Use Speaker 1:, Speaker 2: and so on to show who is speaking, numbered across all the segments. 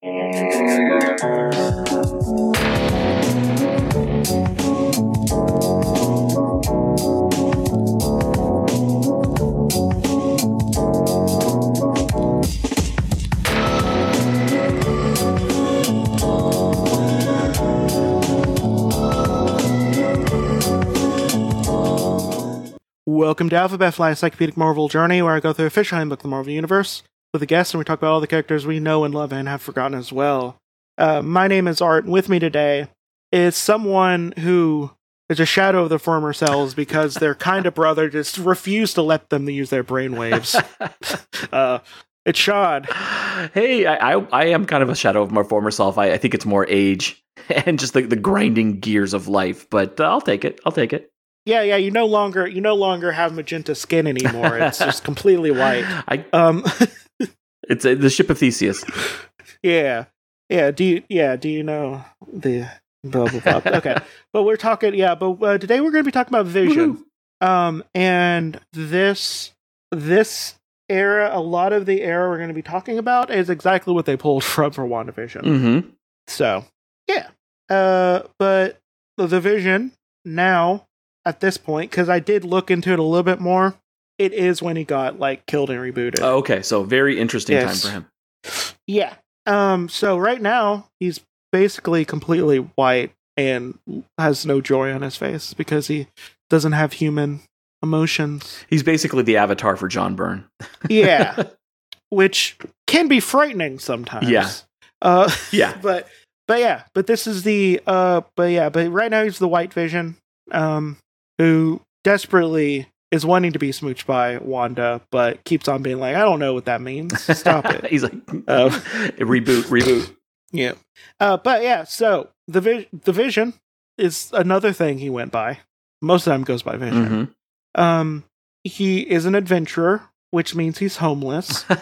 Speaker 1: Welcome to Alphabet Fly, Encyclopedic Marvel Journey, where I go through a fish book of the Marvel Universe with a guest, and we talk about all the characters we know and love and have forgotten as well. Uh, my name is Art, and with me today is someone who is a shadow of their former selves because their kind of brother just refused to let them use their brainwaves. uh, it's Sean.
Speaker 2: Hey, I, I, I am kind of a shadow of my former self. I, I think it's more age and just the, the grinding gears of life, but uh, I'll take it. I'll take it.
Speaker 1: Yeah, yeah. You no longer you no longer have magenta skin anymore. It's just completely white.
Speaker 2: I
Speaker 1: Um,
Speaker 2: it's uh, the ship of Theseus.
Speaker 1: yeah, yeah. Do you yeah? Do you know the blah blah blah? okay, but we're talking yeah. But uh, today we're going to be talking about Vision. Um, and this this era, a lot of the era we're going to be talking about is exactly what they pulled from for WandaVision.
Speaker 2: Mm-hmm.
Speaker 1: So yeah. Uh, but the Vision now at this point because I did look into it a little bit more. It is when he got like killed and rebooted.
Speaker 2: Oh, okay, so very interesting
Speaker 1: Yes.
Speaker 2: time for him.
Speaker 1: Yeah. Um. So right now he's basically completely white and has no joy on his face because he doesn't have human emotions.
Speaker 2: He's basically the avatar for John Byrne.
Speaker 1: Yeah. Which can be frightening sometimes.
Speaker 2: Yeah.
Speaker 1: Uh.
Speaker 2: Yeah.
Speaker 1: But but yeah. But this is the uh. But yeah. But right now he's the White Vision. Um. Who desperately is wanting to be smooched by Wanda, but keeps on being like, I don't know what that means. Stop it.
Speaker 2: He's like,
Speaker 1: Uh,
Speaker 2: reboot, reboot.
Speaker 1: Yeah. Uh, but yeah, so the vi- the Vision is another thing he went by. Most of the time goes by Vision.
Speaker 2: Mhm.
Speaker 1: Um, he is an adventurer, which means he's homeless.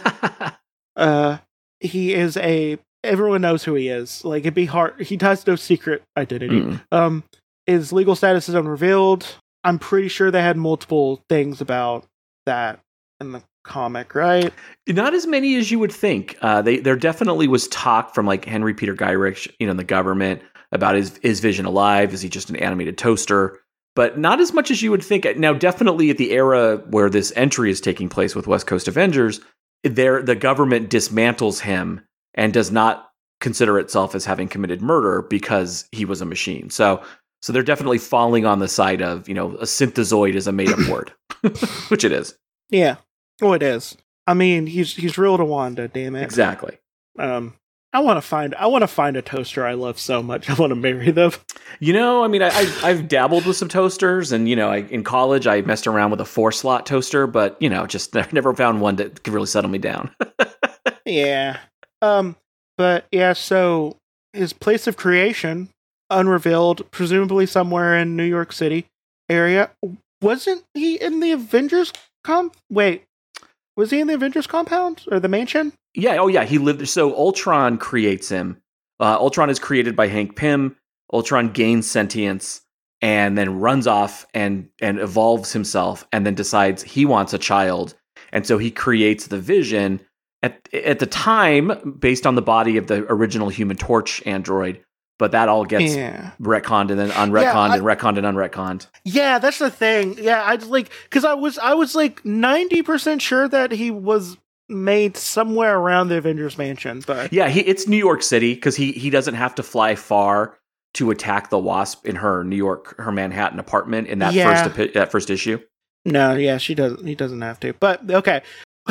Speaker 1: Uh, he is a everyone knows who he is. Like it'd be hard. He has no secret identity.
Speaker 2: Mm.
Speaker 1: Um, his legal status is unrevealed. I'm pretty sure they had multiple things about that in the comic, right?
Speaker 2: Not as many as you would think. Uh, they there definitely was talk from like Henry Peter Gyrich, you know, in the government about is is Vision alive? Is he just an animated toaster? But not as much as you would think. Now, definitely at the era where this entry is taking place with West Coast Avengers, there the government dismantles him and does not consider itself as having committed murder because he was a machine. So so they're definitely falling on the side of you know a synthezoid is a made up word, which it is
Speaker 1: Yeah. Oh, it is. I mean, he's he's real to Wanda. Damn it.
Speaker 2: exactly.
Speaker 1: Um, I want to find I want to find a toaster I love so much. I want to marry them.
Speaker 2: You know, I mean, I, I've, I've dabbled with some toasters, and you know, I, in college I messed around with a four slot toaster, but you know, just never, never found one that could really settle me down.
Speaker 1: yeah. Um, but yeah. So his place of creation unrevealed, presumably somewhere in New York City area. Wasn't he in the Avengers comp? Wait, was he in the Avengers compound or the mansion?
Speaker 2: yeah, oh yeah, he lived. So Ultron creates him. Uh, Ultron is created by Hank Pym. Ultron gains sentience and then runs off and and evolves himself, and then decides he wants a child, and so he creates the Vision. At at the time, based on the body of the original Human Torch android, but that all gets
Speaker 1: yeah.
Speaker 2: retconned and then unretconned
Speaker 1: I-
Speaker 2: and retconned and unretconned.
Speaker 1: Yeah, that's the thing. Yeah, I just like because I was I was like ninety percent sure that he was made somewhere around the Avengers mansion, but
Speaker 2: Yeah, he, it's New York City because he he doesn't have to fly far to attack the Wasp in her New York her Manhattan apartment in that
Speaker 1: Yeah.
Speaker 2: first epi- that first issue.
Speaker 1: no, yeah, she doesn't. He doesn't have to. But okay,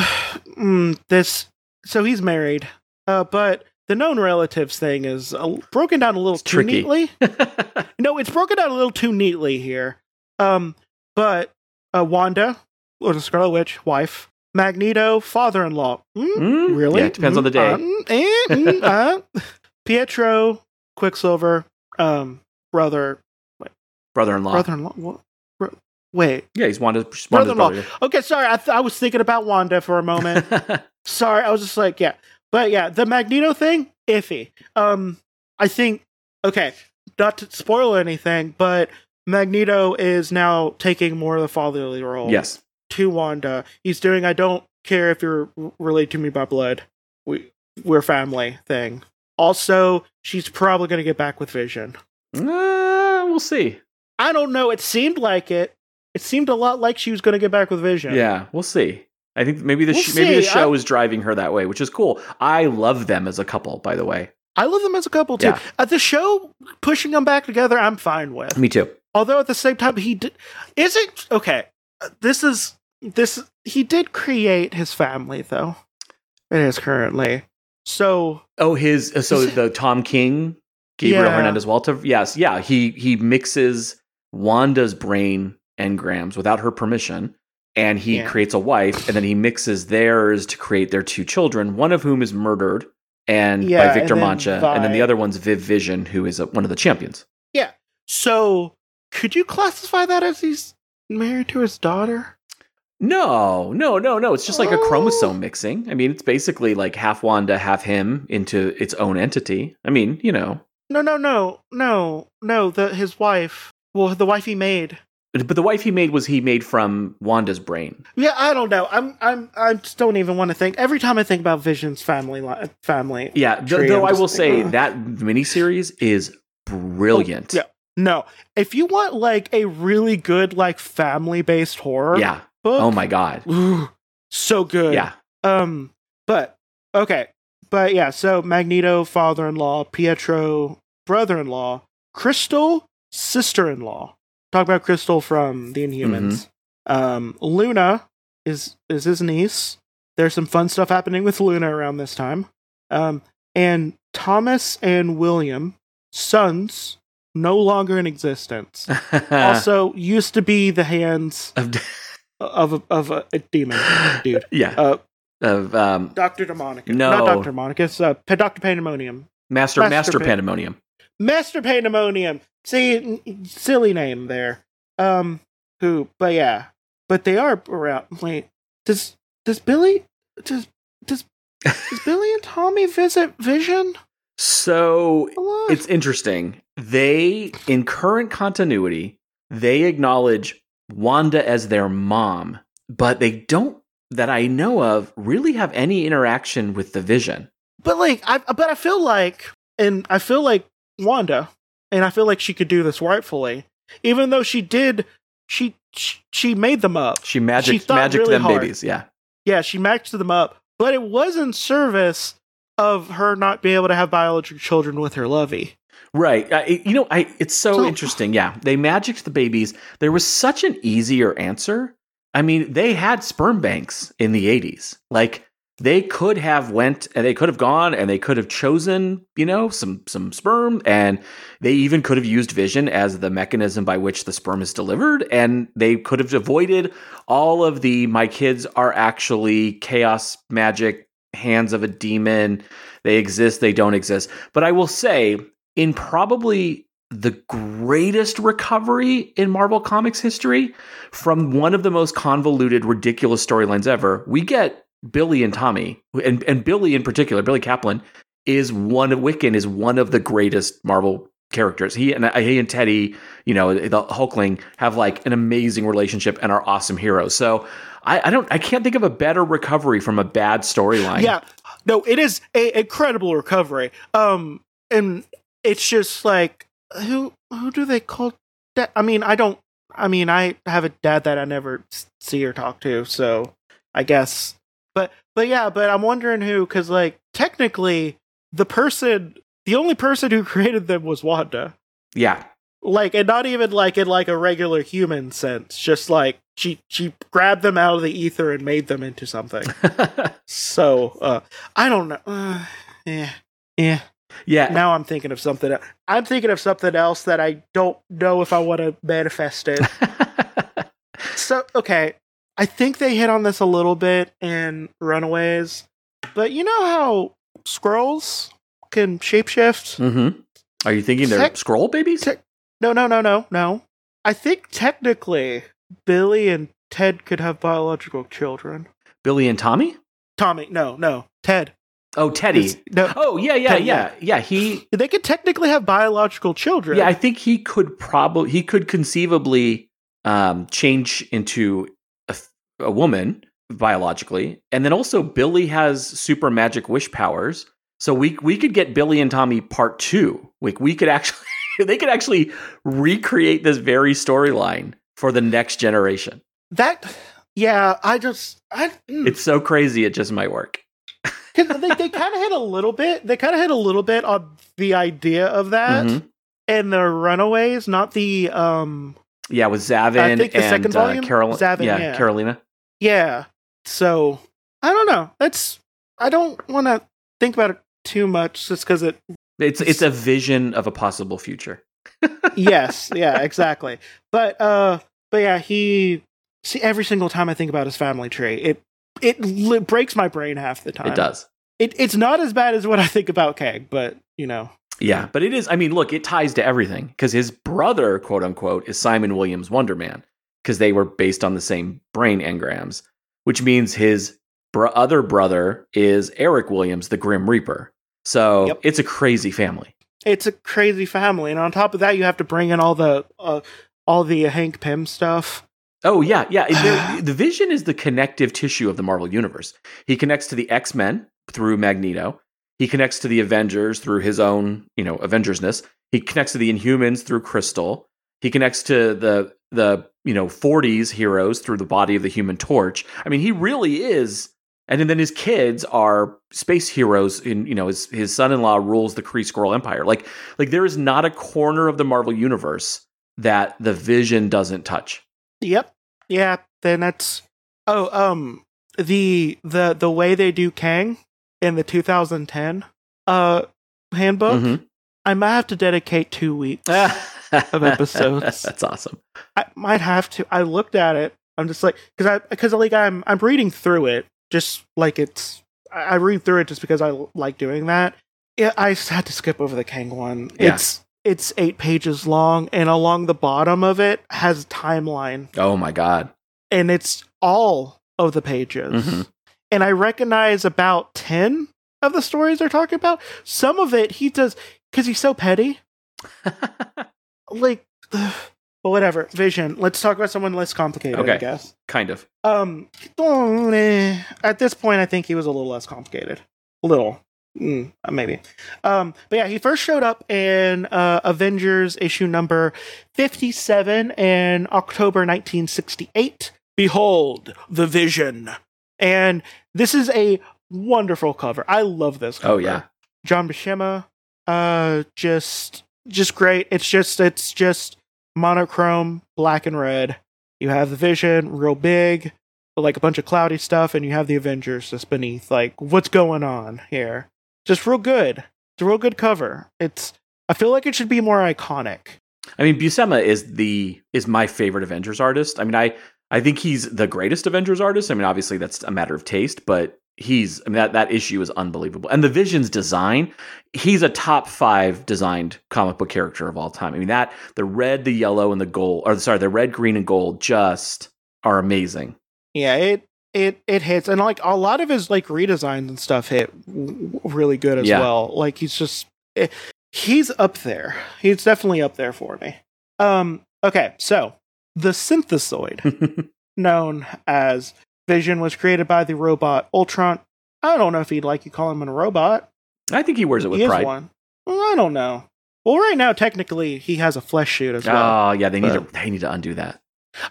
Speaker 1: mm, this so he's married, uh, but the known relatives thing is uh, broken down a little
Speaker 2: It's
Speaker 1: too
Speaker 2: tricky.
Speaker 1: neatly. No, it's broken down a little too neatly here. Um, but uh, Wanda, or the Scarlet Witch, wife, Magneto, father-in-law. Mm,
Speaker 2: Mm,
Speaker 1: Really?
Speaker 2: Yeah, it depends on the day.
Speaker 1: Mm, mm, uh. Pietro, Quicksilver, um, brother,
Speaker 2: Brother-in-law.
Speaker 1: brother-in-law. What? Bro- wait.
Speaker 2: Yeah, he's Wanda's, Wanda's
Speaker 1: Brother-in-law.
Speaker 2: brother.
Speaker 1: Okay, sorry. I, th- I was thinking about Wanda for a moment. sorry, I was just like, yeah, but yeah, the Magneto thing, iffy. Um, I think okay, not to spoil anything, but Magneto is now taking more of the fatherly role.
Speaker 2: yes.
Speaker 1: to Wanda. He's doing I don't care if you're related to me by blood. We we're family thing. Also, she's probably going to get back with Vision.
Speaker 2: Uh, we'll see.
Speaker 1: I don't know. It seemed like it. It seemed a lot like she was going to get back with Vision.
Speaker 2: Yeah, we'll see. I think maybe the
Speaker 1: We'll
Speaker 2: sh- maybe the show
Speaker 1: I-
Speaker 2: is driving her that way, which is cool. I love them as a couple, by the way.
Speaker 1: I love them as a couple too.
Speaker 2: Yeah.
Speaker 1: At the show, pushing them back together, I'm fine with.
Speaker 2: Me too.
Speaker 1: Although at the same time, he did. Is it okay? uh, This is this. He did create his family, though. It is currently so.
Speaker 2: Oh, his uh, so the Tom King, Gabriel
Speaker 1: Yeah.
Speaker 2: Hernandez Walta. Yes, yeah. He he mixes Wanda's brain engrams without her permission, and he
Speaker 1: Yeah.
Speaker 2: creates a wife, and then he mixes theirs to create their two children, one of whom is murdered, and
Speaker 1: Yeah,
Speaker 2: by Victor
Speaker 1: and
Speaker 2: Mancha,
Speaker 1: Vi-
Speaker 2: and then the other one's Viv Vision, who is a, one of the champions. Yeah.
Speaker 1: So, could you classify that as he's married to his daughter?
Speaker 2: No, no, no, no. It's just like a
Speaker 1: Oh.
Speaker 2: chromosome mixing. I mean, it's basically like half Wanda, half him into its own entity. I mean, you know,
Speaker 1: No, no, no, no, no. The his wife. Well, the wife he made.
Speaker 2: But the wife he made was he made from Wanda's brain.
Speaker 1: Yeah, I don't know. I'm, I'm, I just don't even want to think. Every time I think about Vision's family, li- family.
Speaker 2: Yeah,
Speaker 1: Tree,
Speaker 2: though I will say
Speaker 1: ugh.
Speaker 2: that miniseries is brilliant.
Speaker 1: Oh, yeah. No, if you want like a really good like family based horror
Speaker 2: Yeah.
Speaker 1: book,
Speaker 2: Oh my god.
Speaker 1: ooh, so good.
Speaker 2: Yeah.
Speaker 1: Um, but okay, but yeah. So Magneto, father-in-law, Pietro, brother-in-law, Crystal, sister-in-law. Talk about Crystal from the Inhumans. Um, Luna is is his niece. There's some fun stuff happening with Luna around this time. Um, and Thomas and William, sons, no longer in existence. also, used to be the hands
Speaker 2: Of-
Speaker 1: of a, of a, a demon dude.
Speaker 2: yeah.
Speaker 1: Uh,
Speaker 2: of um,
Speaker 1: Doctor Demonicus.
Speaker 2: No.
Speaker 1: not Doctor Demonicus. Uh, Doctor Pandemonium.
Speaker 2: Master
Speaker 1: Master
Speaker 2: Master
Speaker 1: Pan-
Speaker 2: Pandemonium.
Speaker 1: Master Pandemonium. See, silly name there. Um, who? But yeah, but they are around. Wait, does does Billy does does does Billy and Tommy visit Vision
Speaker 2: So it's interesting. They in current continuity, they acknowledge Wanda as their mom, but they don't that I know of really have any interaction with the Vision.
Speaker 1: But like, I but I feel like, and I feel like Wanda, and I feel like she could do this rightfully, even though she did. She she, she made them up.
Speaker 2: She magic magic
Speaker 1: really
Speaker 2: them
Speaker 1: hard.
Speaker 2: babies. Yeah.
Speaker 1: Yeah, she matched them up, but it was in service of her not being able to have biological children with her lovey.
Speaker 2: Right. I, you know, I it's so,
Speaker 1: So-
Speaker 2: interesting. Yeah. They magicked the babies. There was such an easier answer. I mean, they had sperm banks in the 80s. Like they could have went and they could have gone and they could have chosen, you know, some some sperm and they even could have used vision as the mechanism by which the sperm is delivered and they could have avoided all of the my kids are actually chaos magic hands of a demon. They exist, they don't exist. But I will say in probably the greatest recovery in Marvel Comics history from one of the most convoluted, ridiculous storylines ever. We get Billy and Tommy, and, and Billy in particular, Billy Kaplan, is one of Wiccan is one of the greatest Marvel characters. He and he and Teddy, you know, the Hulkling have like an amazing relationship and are awesome heroes. So I, I don't, I can't think of a better recovery from a bad storyline.
Speaker 1: Yeah, no, it is a incredible recovery. Um, and it's just like who who do they call that? I mean, I don't. I mean, I have a dad that I never see or talk to, so I guess. But but yeah, but I'm wondering who, because like technically, the person, the only person who created them was Wanda.
Speaker 2: yeah,
Speaker 1: like and not even like in like a regular human sense just like she she grabbed them out of the ether and made them into something so uh i don't know uh, yeah yeah
Speaker 2: yeah.
Speaker 1: now i'm thinking of something el- i'm thinking of something else that i don't know if i want to manifest it so okay i think they hit on this a little bit in runaways but you know how Skrulls can shapeshift
Speaker 2: mm-hmm. Are you thinking they're Skrull babies?
Speaker 1: tech- No, no, no, no, no. I think technically Billy and Ted could have biological children.
Speaker 2: Billy and Tommy?
Speaker 1: Tommy, no, no, Ted.
Speaker 2: Oh, Teddy.
Speaker 1: It's- no,
Speaker 2: Oh, yeah, yeah,
Speaker 1: Teddy,
Speaker 2: yeah, yeah. He,
Speaker 1: they could technically have biological children.
Speaker 2: yeah, I think he could probably, he could conceivably um, change into a, woman biologically, and then also Billy has super magic wish powers, So we we could get Billy and Tommy part two. Like we could actually they could actually recreate this very storyline for the next generation.
Speaker 1: That yeah, I just I mm.
Speaker 2: It's so crazy it just might work.
Speaker 1: they, they kind of hit a little bit. They kind of hit a little bit on the idea of that
Speaker 2: Mhm.
Speaker 1: and the Runaways, not the um.
Speaker 2: Yeah, with Xavin
Speaker 1: I think the
Speaker 2: and
Speaker 1: second
Speaker 2: uh,
Speaker 1: volume?
Speaker 2: Carol-
Speaker 1: Xavin,
Speaker 2: yeah,
Speaker 1: yeah.
Speaker 2: Karolina.
Speaker 1: Yeah. So I don't know. That's I don't want to think about it too much, just because it.
Speaker 2: It's it's a vision of a possible future.
Speaker 1: yes. Yeah. Exactly. But uh. But yeah, he. See, every single time I think about his family tree, it it li- breaks my brain half the time.
Speaker 2: It does.
Speaker 1: It, it's not as bad as what I think about Kang, but you know.
Speaker 2: Yeah, but it is. I mean, look, it ties to everything because his brother, quote unquote, is Simon Williams Wonder Man because they were based on the same brain engrams, which means his br- other brother is Eric Williams, the Grim Reaper. So
Speaker 1: Yep.
Speaker 2: it's a crazy family.
Speaker 1: it's a crazy family, and on top of that, you have to bring in all the uh, all the Hank Pym stuff.
Speaker 2: Oh yeah, yeah. The, the Vision is the connective tissue of the Marvel universe. He connects to the X Men through Magneto. He connects to the Avengers through his own, you know, Avengersness. He connects to the Inhumans through Crystal. He connects to the the you know 40s heroes through the body of the Human Torch. I mean, he really is. And then his kids are space heroes. In you know, his his son-in-law rules the Kree Skrull Empire. Like like there is not a corner of the Marvel universe that the Vision doesn't touch.
Speaker 1: Yep. Yeah. Then that's. Oh, um, the the the way they do Kang in the 2010 uh handbook.
Speaker 2: Mhm.
Speaker 1: I might have to dedicate two weeks.
Speaker 2: of
Speaker 1: episodes.
Speaker 2: That's awesome.
Speaker 1: I might have to. I looked at it. I'm just like because I because like I'm I'm reading through it just like it's. I read through it just because I like doing that. Yeah, I had to skip over the Kang one.
Speaker 2: Yeah.
Speaker 1: It's it's eight pages long, and along the bottom of it has timeline,
Speaker 2: Oh my god.
Speaker 1: and it's all of the pages.
Speaker 2: Mhm.
Speaker 1: And I recognize about ten of the stories they're talking about. Some of it he does because he's so petty. Like, but whatever. Vision. Let's talk about someone less complicated. I
Speaker 2: Okay.
Speaker 1: guess.
Speaker 2: kind of.
Speaker 1: Um, oh, at this point, I think he was a little less complicated. A little, mm, maybe. Um, but yeah, he first showed up in uh, Avengers issue number fifty-seven in October 1968. Behold the Vision, and this is a wonderful cover. I love this. cover.
Speaker 2: Oh yeah.
Speaker 1: John Buscema, uh, just just great. It's just it's just monochrome, black and red. You have the Vision, real big, but like a bunch of cloudy stuff, and you have the Avengers just beneath. Like, what's going on here? Just real good. It's a real good cover. It's. I feel like it should be more iconic.
Speaker 2: I mean, Buscema is the is my favorite Avengers artist. I mean, I I think he's the greatest Avengers artist. I mean, obviously that's a matter of taste, but he's I mean that that issue is unbelievable. And the Vision's design, he's a top five designed comic book character of all time. I mean that the red, the yellow, and the gold, or sorry, the red, green, and gold just are amazing.
Speaker 1: Yeah, it it it hits, and like a lot of his like redesigns and stuff hit w- really good as
Speaker 2: Yeah.
Speaker 1: well. Like he's just eh, he's up there. He's definitely up there for me. Um. Okay, so the synthezoid, known as Vision, was created by the robot Ultron. I don't know if he'd like you call him a robot.
Speaker 2: I think he wears it with
Speaker 1: he is
Speaker 2: pride.
Speaker 1: one. Well, I don't know. Well, right now, technically, he has a flesh suit as well.
Speaker 2: Oh yeah, they need to they need to undo that.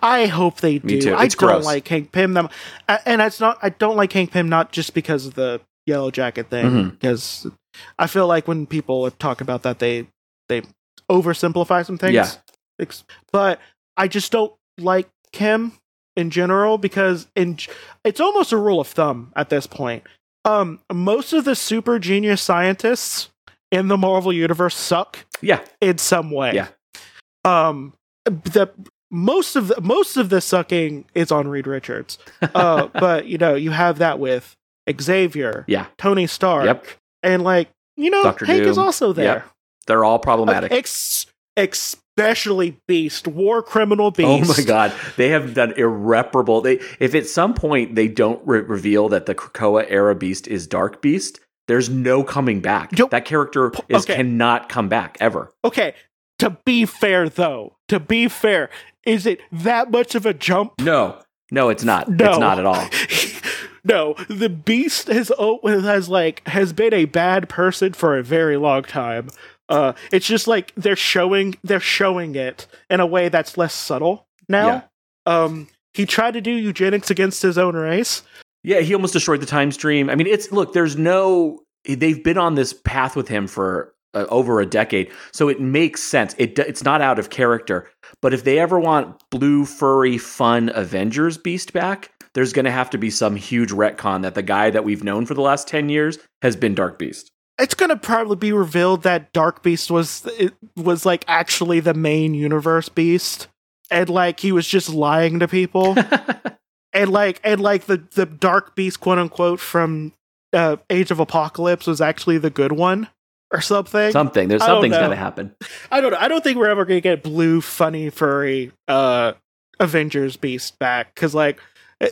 Speaker 1: I hope they do.
Speaker 2: Me too.
Speaker 1: I
Speaker 2: It's
Speaker 1: don't
Speaker 2: gross.
Speaker 1: like Hank Pym them, and it's not. I don't like Hank Pym not just because of the yellow jacket thing,
Speaker 2: mm-hmm.
Speaker 1: because I feel like when people talk about that, they they oversimplify some things.
Speaker 2: Yeah.
Speaker 1: But I just don't like him in general because in it's almost a rule of thumb at this point. Um, most of the super genius scientists in the Marvel universe suck
Speaker 2: Yeah,
Speaker 1: in some way.
Speaker 2: Yeah.
Speaker 1: Um the most of the most of the sucking is on Reed Richards. Uh but you know, you have that with Xavier,
Speaker 2: yeah,
Speaker 1: Tony Stark,
Speaker 2: Yep.
Speaker 1: and like, you know,
Speaker 2: Dr.
Speaker 1: Hank is also there.
Speaker 2: Yep. they're all problematic.
Speaker 1: Ex- especially Beast, War Criminal Beast.
Speaker 2: Oh my god, they have done irreparable. They if at some point they don't re- reveal that the Krakoa era Beast is Dark Beast, there's no coming back.
Speaker 1: Yo-
Speaker 2: that character is
Speaker 1: okay.
Speaker 2: cannot come back ever.
Speaker 1: Okay, to be fair though, to be fair, is it that much of a jump?
Speaker 2: No, no, it's not.
Speaker 1: No.
Speaker 2: It's not at all.
Speaker 1: no, the Beast has has like has been a bad person for a very long time. Uh, it's just like they're showing they're showing it in a way that's less subtle now. Um, he tried to do eugenics against his own race.
Speaker 2: Yeah, he almost destroyed the time stream. I mean, it's look, there's no they've been on this path with him for uh, over a decade, so it makes sense. It it's not out of character. But if they ever want blue furry fun Avengers Beast back, there's going to have to be some huge retcon that the guy that we've known for the last 10 years has been Dark Beast.
Speaker 1: It's gonna probably be revealed that Dark Beast was it was like actually the main universe beast, and like he was just lying to people. and like and like the the dark beast quote unquote from uh, age of apocalypse was actually the good one or something.
Speaker 2: Something. There's something's gonna happen.
Speaker 1: I don't know i don't think we're ever gonna get blue funny furry uh avengers beast back. Because like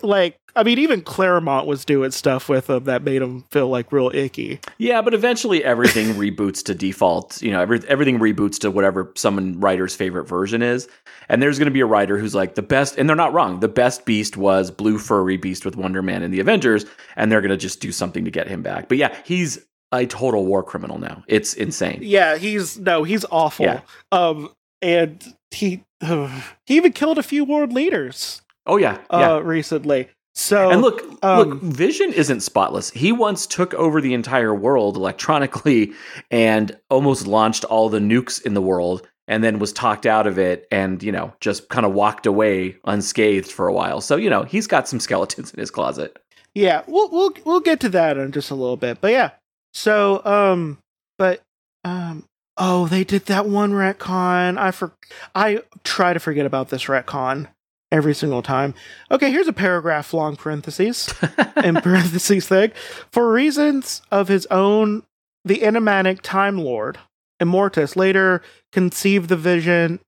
Speaker 1: like i mean even claremont was doing stuff with him that made him feel like real icky.
Speaker 2: Yeah but eventually everything reboots to default. You know every, everything reboots to whatever someone writer's favorite version is. And there's going to be a writer who's like the best and they're not wrong the best beast was blue furry beast with wonder man and the avengers and they're going to just do something to get him back. But yeah he's a total war criminal now. It's insane.
Speaker 1: Yeah he's no he's awful.
Speaker 2: Yeah.
Speaker 1: um and he he even killed a few world leaders
Speaker 2: oh yeah.
Speaker 1: Uh
Speaker 2: yeah
Speaker 1: recently so
Speaker 2: and look,
Speaker 1: um,
Speaker 2: look, Vision isn't spotless. He once took over the entire world electronically and almost launched all the nukes in the world and then was talked out of it and, you know, just kind of walked away unscathed for a while. So, you know, he's got some skeletons in his closet.
Speaker 1: Yeah, we'll we'll we'll get to that in just a little bit. But yeah. So um but um oh, they did that one retcon. I for I try to forget about this retcon every single time. Okay, here's a paragraph long parentheses in parentheses thing. For reasons of his own, the enigmatic Time Lord, Immortus, later conceived the vision,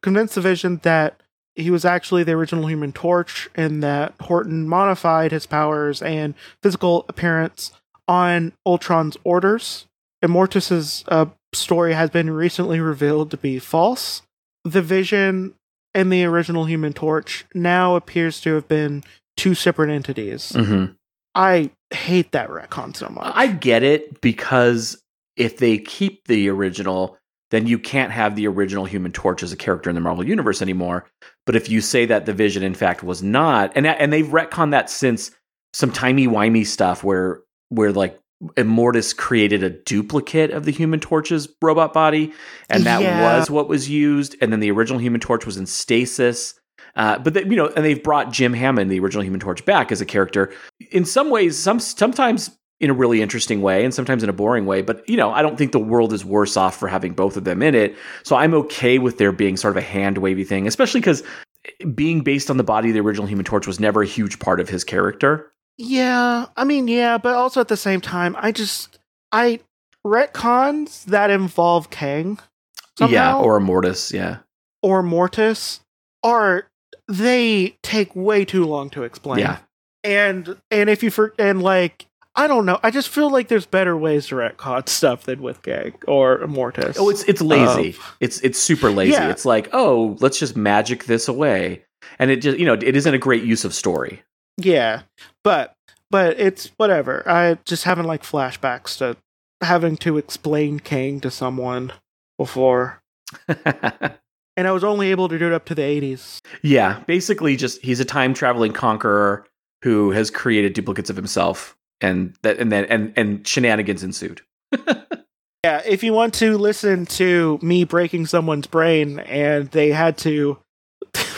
Speaker 1: convinced the vision that he was actually the original Human Torch, and that Horton modified his powers and physical appearance on Ultron's orders. Immortus's uh, story has been recently revealed to be false. The Vision and the original Human Torch now appears to have been two separate entities.
Speaker 2: Mm-hmm.
Speaker 1: I hate that retcon so much.
Speaker 2: I get it because if they keep the original, then you can't have the original Human Torch as a character in the Marvel Universe anymore. But if you say that the Vision, in fact, was not, and and they've retconned that since some timey wimey stuff where where like Immortus created a duplicate of the Human Torch's robot body, and that
Speaker 1: Yeah.
Speaker 2: was what was used. And then the original Human Torch was in stasis. Uh, but they, you know, and they've brought Jim Hammond, the original Human Torch, back as a character. In some ways, some sometimes in a really interesting way, and sometimes in a boring way. But you know, I don't think the world is worse off for having both of them in it. So I'm okay with there being sort of a hand wavy thing, especially because being based on the body of the original Human Torch was never a huge part of his character.
Speaker 1: Yeah, I mean, yeah, but also at the same time, I just I retcons that involve Kang, somehow,
Speaker 2: Yeah, or Mortis, Yeah,
Speaker 1: or Mortis are they take way too long to explain.
Speaker 2: yeah.
Speaker 1: and and if you for and like I don't know, I just feel like there's better ways to retcon stuff than with Kang or Mortis.
Speaker 2: Oh, it's it's lazy.
Speaker 1: Um,
Speaker 2: it's it's super lazy.
Speaker 1: yeah.
Speaker 2: It's like, oh, let's just magic this away, and it just you know it isn't a great use of story.
Speaker 1: Yeah, but but it's whatever. I just having like flashbacks to having to explain Kang to someone before, and I was only able to do it up to the 80s.
Speaker 2: yeah, basically, just he's a time traveling conqueror who has created duplicates of himself, and that and then and and shenanigans ensued.
Speaker 1: Yeah, if you want to listen to me breaking someone's brain and they had to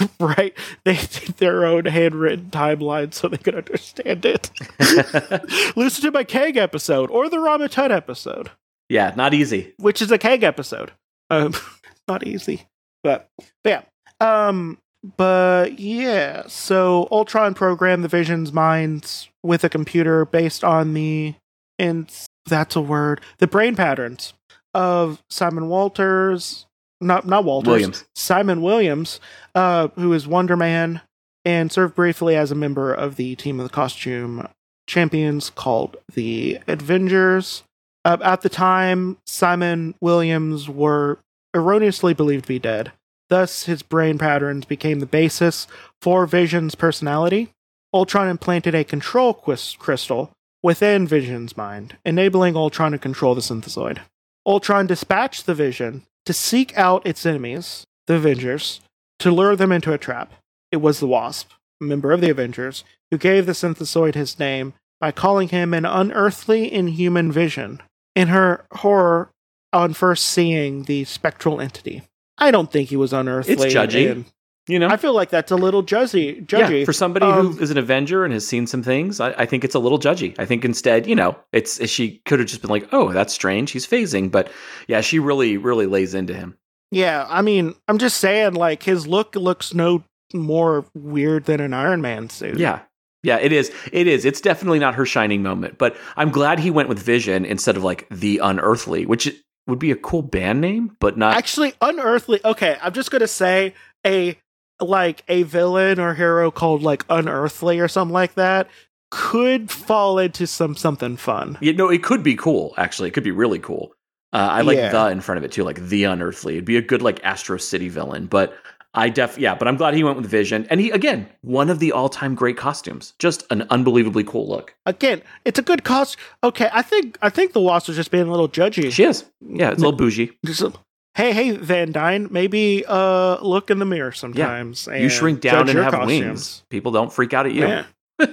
Speaker 1: write they did their own handwritten timeline so they could understand it. listen to my Kang episode or the Rama-Tut episode.
Speaker 2: yeah, not easy.
Speaker 1: which is a Kang episode. Um, not easy, but, but yeah. Um, but yeah. So Ultron programmed the Vision's minds with a computer based on the and that's a word the brain patterns of Simon Walters, not not Walters,
Speaker 2: Williams.
Speaker 1: Simon Williams, uh, who is Wonder Man, and served briefly as a member of the team of the costume champions called the Avengers. Uh, at the time, Simon Williams were erroneously believed to be dead. Thus, his brain patterns became the basis for Vision's personality. Ultron implanted a control crystal within Vision's mind, enabling Ultron to control the synthezoid. Ultron dispatched the Vision to seek out its enemies, the Avengers, to lure them into a trap. It was the Wasp, a member of the Avengers, who gave the synthezoid his name by calling him an unearthly inhuman vision. In her horror on first seeing the spectral entity. I don't think he was unearthly.
Speaker 2: It's judgy.
Speaker 1: and
Speaker 2: You know,
Speaker 1: I feel like that's a little judgy. judgy.
Speaker 2: yeah, for somebody
Speaker 1: Um,
Speaker 2: who is an Avenger and has seen some things, I, I think it's a little judgy. I think instead, you know, it's she could have just been like, "Oh, that's strange. He's phasing," but yeah, she really, really lays into him.
Speaker 1: Yeah, I mean, I'm just saying, like his look looks no more weird than an Iron Man suit.
Speaker 2: Yeah. Yeah, it is. It is. It's definitely not her shining moment, but I'm glad he went with Vision instead of like the Unearthly, which would be a cool band name, but not.
Speaker 1: Actually, unearthly. Okay, I'm just gonna say a like a villain or hero called like unearthly or something like that could fall into some something fun.
Speaker 2: you know, it could be cool. Actually, it could be really cool. Uh, I like
Speaker 1: Yeah.
Speaker 2: the in front of it too, like the Unearthly. It'd be a good like Astro City villain, but I def yeah. But I'm glad he went with Vision, and he again one of the all time great costumes. Just an unbelievably cool look.
Speaker 1: Again, it's a good cost. Okay, I think I think the Wasp was just being a little judgy.
Speaker 2: She is. Yeah, it's a little bougie.
Speaker 1: Just a- hey, hey, Van Dyne, maybe uh look in the mirror sometimes.
Speaker 2: You
Speaker 1: and
Speaker 2: shrink down and have
Speaker 1: costumes.
Speaker 2: wings. People don't freak out at you.
Speaker 1: Yeah,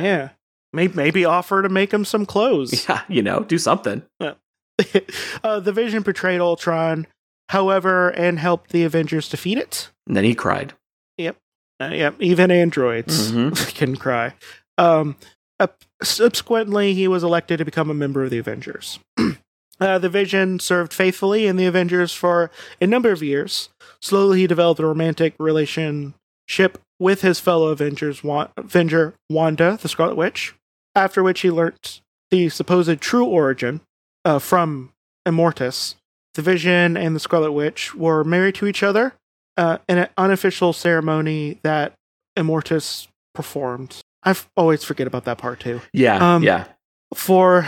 Speaker 1: yeah. Maybe maybe offer to make him some clothes.
Speaker 2: Yeah, you know, do something.
Speaker 1: uh, the Vision betrayed Ultron, however, and helped the Avengers defeat it.
Speaker 2: And then he cried.
Speaker 1: Uh, yep. even androids
Speaker 2: Mhm.
Speaker 1: can cry. Um, subsequently, he was elected to become a member of the Avengers. uh, the Vision served faithfully in the Avengers for a number of years. Slowly, he developed a romantic relationship with his fellow Avengers, Wa- Avenger Wanda, the Scarlet Witch. After which, he learnt the supposed true origin uh, from Immortus. The Vision and the Scarlet Witch were married to each other uh, in an unofficial ceremony that Immortus performed. I always forget about that part too.
Speaker 2: Yeah,
Speaker 1: Um,
Speaker 2: yeah.
Speaker 1: For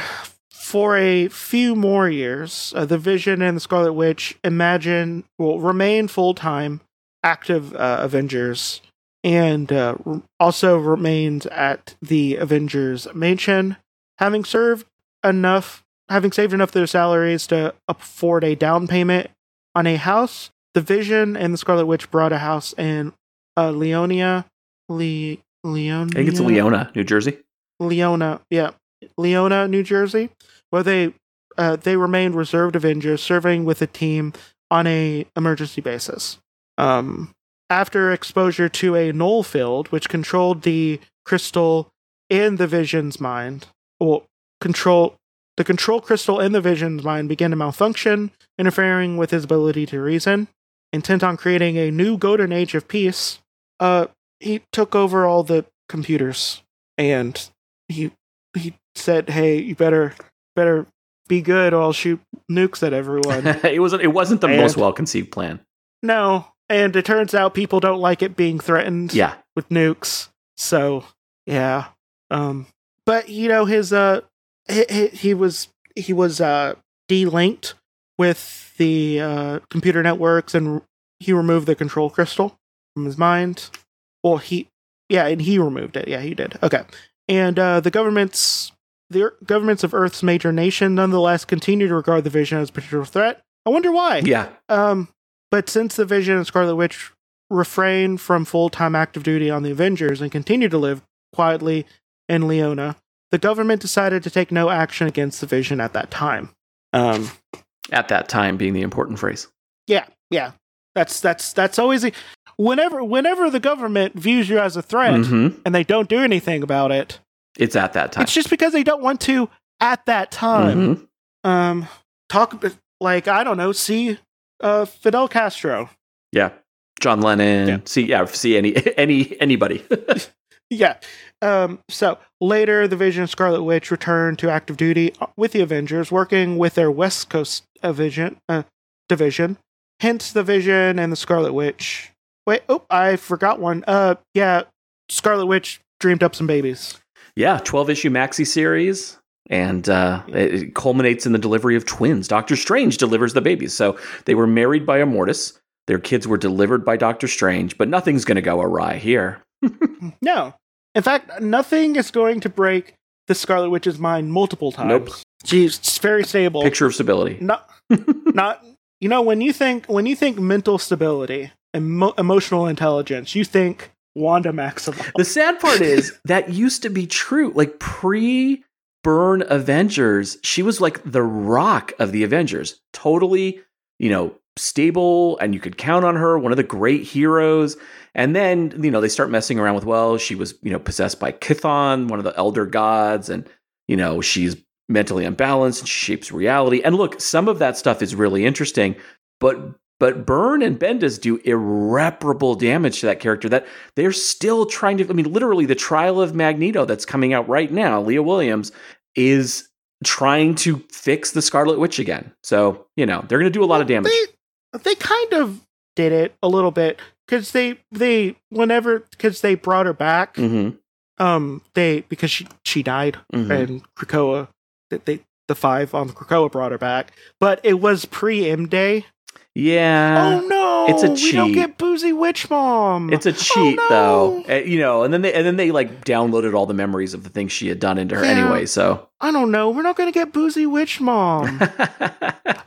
Speaker 1: for a few more years, uh, the Vision and the Scarlet Witch imagine will remain full time active uh, Avengers, and uh, also remains at the Avengers mansion, having served enough, having saved enough of their salaries to afford a down payment on a house. The Vision and the Scarlet Witch brought a house in uh, Leonia, Le- Leonia.
Speaker 2: I think it's Leona, New Jersey.
Speaker 1: Leona, yeah, Leona, New Jersey, where they uh, they remained reserved Avengers, serving with a team on a emergency basis. Um, after exposure to a null field, which controlled the crystal in the Vision's mind, well, control the control crystal in the Vision's mind began to malfunction, interfering with his ability to reason. Intent on creating a new golden age of peace, uh, he took over all the computers and he he said, "Hey, you better better be good, or I'll shoot nukes at everyone."
Speaker 2: it wasn't. It wasn't the
Speaker 1: And-
Speaker 2: most well conceived plan.
Speaker 1: no, and it turns out people don't like it being threatened
Speaker 2: Yeah,
Speaker 1: with nukes. So yeah, um, but you know his uh, he, he, he was he was uh delinked with the uh computer networks, and he removed the control crystal from his mind. Well, he yeah, and he removed it. Yeah, he did. Okay, and uh, the governments the governments of Earth's major nation nonetheless continue to regard the Vision as a potential threat. I wonder why.
Speaker 2: yeah.
Speaker 1: Um, but since the Vision and Scarlet Witch refrain from full time active duty on the Avengers and continue to live quietly in Leona, the government decided to take no action against the Vision at that time. Um,
Speaker 2: At that time, being the important phrase.
Speaker 1: yeah, yeah, that's that's that's always a, whenever whenever the government views you as a threat
Speaker 2: hmm
Speaker 1: and they don't do anything about it,
Speaker 2: It's at that time.
Speaker 1: it's just because they don't want to at that time.
Speaker 2: Mhm.
Speaker 1: Um, talk like I don't know, see uh, Fidel Castro.
Speaker 2: Yeah, John Lennon.
Speaker 1: Yeah.
Speaker 2: See, yeah, see any any anybody.
Speaker 1: Yeah. Um, so later, the Vision and Scarlet Witch returned to active duty with the Avengers, working with their West Coast. Uh, division. Hence, the Vision and the Scarlet Witch. Wait, oh, I forgot one. Uh, yeah, Scarlet Witch dreamed up some babies.
Speaker 2: yeah, twelve issue maxi series. And uh, it it culminates in the delivery of twins. Doctor Strange delivers the babies. So they were married by Immortus. Their kids were delivered by Doctor Strange, but nothing's going to go awry here.
Speaker 1: No, In fact, nothing is going to break the Scarlet Witch's mind multiple times.
Speaker 2: Nope.
Speaker 1: She's very stable.
Speaker 2: Picture of stability.
Speaker 1: Not, not. You know, when you think when you think mental stability and mo- emotional intelligence, you think Wanda Maximoff.
Speaker 2: The sad part is that used to be true. Like pre Byrne Avengers, she was like the rock of the Avengers. Totally, you know, stable and you could count on her, one of the great heroes. And then, you know, they start messing around with, well, she was, you know, possessed by Chthon, one of the elder gods, and, you know, she's mentally unbalanced and she shapes reality. And look, some of that stuff is really interesting, but but Byrne and Bendis do irreparable damage to that character that they're still trying to I mean literally the trial of Magneto that's coming out right now, Leah Williams is trying to fix the Scarlet Witch again. So, you know, they're going to do a lot of damage.
Speaker 1: They, they kind of did it a little bit cuz they they whenever cuz they brought her back
Speaker 2: Mhm.
Speaker 1: um they because she she died
Speaker 2: Mhm.
Speaker 1: and Krakoa that they the five on the Krakoa brought her back, but it was pre M Day.
Speaker 2: Yeah.
Speaker 1: oh no!
Speaker 2: it's a cheat.
Speaker 1: We don't get boozy witch mom.
Speaker 2: It's a cheat
Speaker 1: no.
Speaker 2: though. Uh, you know, and then they and then they like downloaded all the memories of the things she had done into her
Speaker 1: Yeah.
Speaker 2: anyway, so
Speaker 1: I don't know. We're not gonna get boozy witch mom.